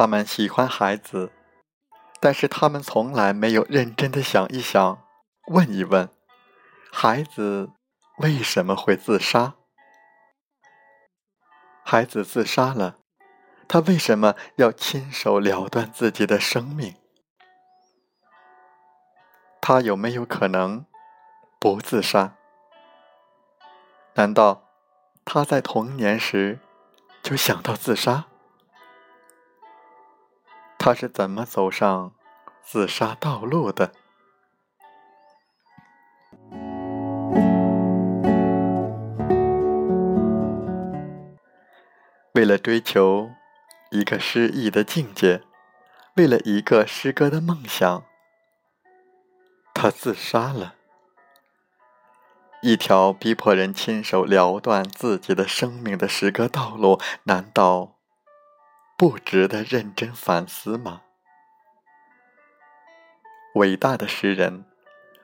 他们喜欢孩子，但是他们从来没有认真的想一想，问一问，孩子为什么会自杀？孩子自杀了，他为什么要亲手了断自己的生命？他有没有可能不自杀？难道他在童年时就想到自杀？他是怎么走上自杀道路的？为了追求一个诗意的境界，为了一个诗歌的梦想，他自杀了。一条逼迫人亲手了断自己的生命的诗歌道路，难道？不值得认真反思吗？伟大的诗人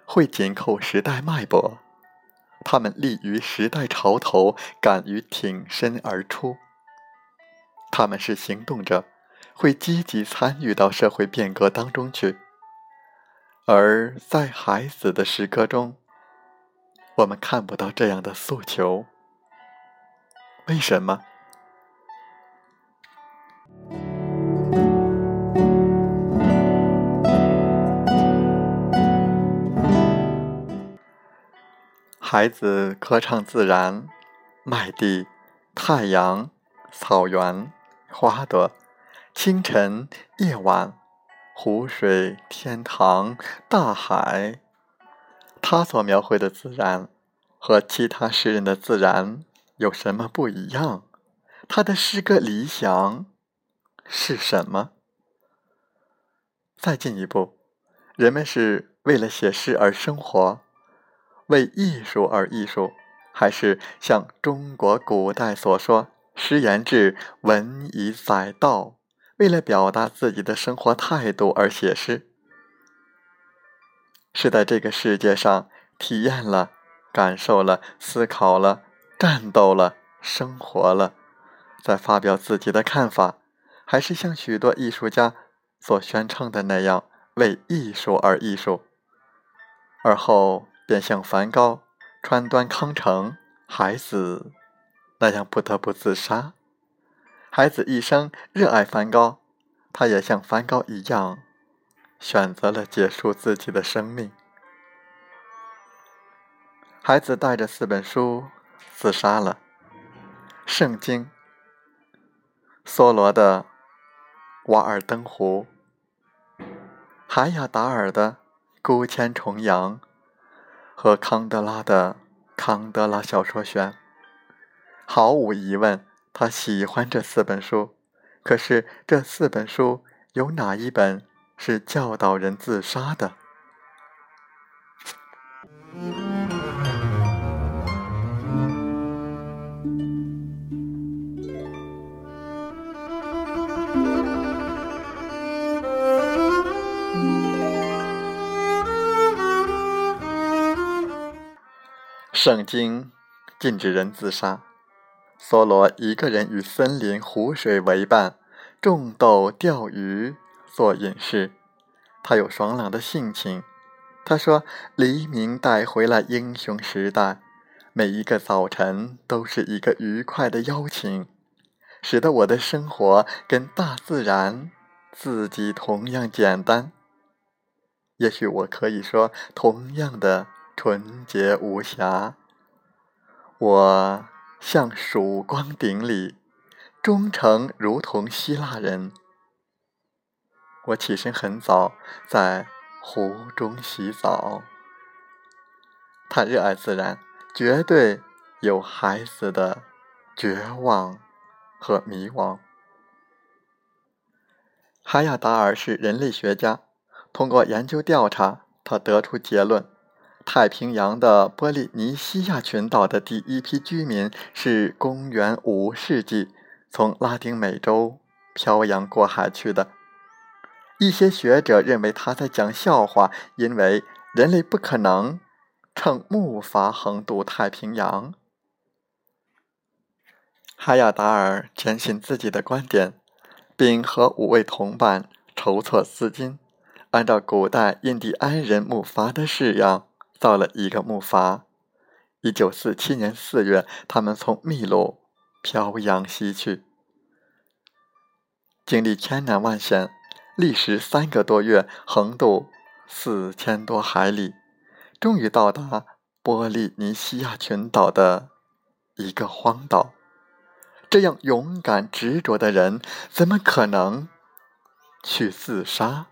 会紧扣时代脉搏，他们立于时代潮头，敢于挺身而出。他们是行动者，会积极参与到社会变革当中去。而在孩子的诗歌中，我们看不到这样的诉求。为什么？孩子歌唱自然，麦地、太阳、草原、花朵、清晨、夜晚、湖水、天堂、大海。他所描绘的自然和其他诗人的自然有什么不一样？他的诗歌理想是什么？再进一步，人们是为了写诗而生活。为艺术而艺术，还是像中国古代所说“诗言志，文以载道”，为了表达自己的生活态度而写诗？是在这个世界上体验了、感受了、思考了、战斗了、生活了，再发表自己的看法，还是像许多艺术家所宣称的那样，为艺术而艺术，而后？便像梵高、川端康成、孩子那样不得不自杀。孩子一生热爱梵高，他也像梵高一样选择了结束自己的生命。孩子带着四本书自杀了：《圣经》、梭罗的《瓦尔登湖》、海亚达尔的《孤千重洋》。和康德拉的《康德拉小说选》，毫无疑问，他喜欢这四本书。可是，这四本书有哪一本是教导人自杀的？圣经禁止人自杀。梭罗一个人与森林、湖水为伴，种豆、钓鱼、做隐士。他有爽朗的性情。他说：“黎明带回了英雄时代，每一个早晨都是一个愉快的邀请，使得我的生活跟大自然自己同样简单。也许我可以说，同样的。”纯洁无瑕，我像曙光顶礼，忠诚如同希腊人，我起身很早，在湖中洗澡。他热爱自然，绝对有孩子的绝望和迷惘。哈亚达尔是人类学家，通过研究调查，他得出结论：太平洋的波利尼西亚群岛的第一批居民是公元五世纪从拉丁美洲漂洋过海去的。一些学者认为他在讲笑话，因为人类不可能乘木筏横渡太平洋。哈亚达尔坚信自己的观点，并和五位同伴筹措资金，按照古代印第安人木筏的式样造了一个木筏。一九四七年四月，他们从秘鲁漂洋西去，经历千难万险。历时三个多月，横渡四千多海里，终于到达波利尼西亚群岛的一个荒岛。这样勇敢执着的人，怎么可能去自杀？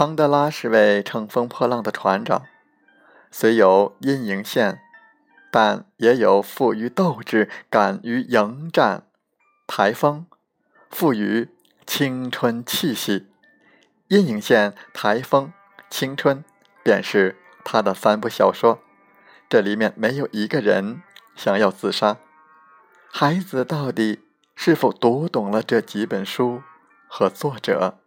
康德拉是位乘风破浪的船长，虽有阴影线。但也有富于斗志、敢于迎战台风、富于青春气息。阴影线、台风、青春，便是他的三部小说。这里面没有一个人想要自杀。孩子到底是否读懂了这几本书和作者？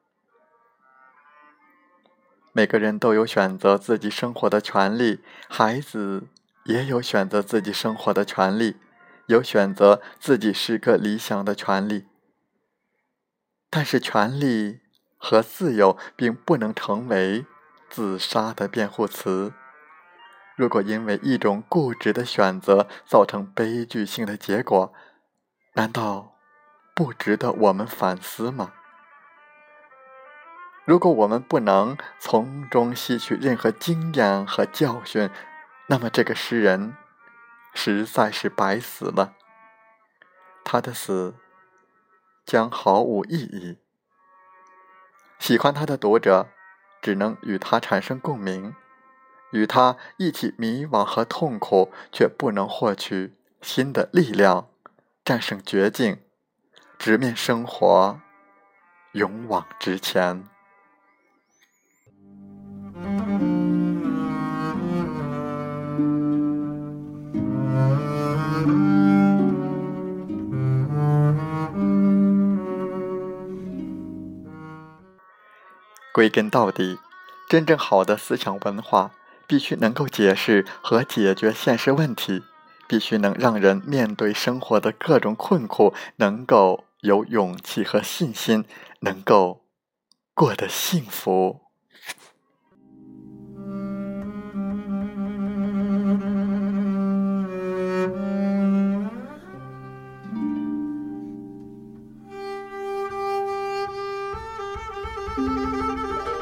每个人都有选择自己生活的权利。孩子。也有选择自己生活的权利，有选择自己是个理想的权利。但是，权利和自由并不能成为自杀的辩护词。如果因为一种固执的选择造成悲剧性的结果，难道不值得我们反思吗？如果我们不能从中吸取任何经验和教训，那么，这个诗人实在是白死了。他的死将毫无意义。喜欢他的读者只能与他产生共鸣，与他一起迷惘和痛苦，却不能获取新的力量，战胜绝境，直面生活，勇往直前。归根到底，真正好的思想文化必须能够解释和解决现实问题，必须能让人面对生活的各种困苦，能够有勇气和信心，能够过得幸福。Música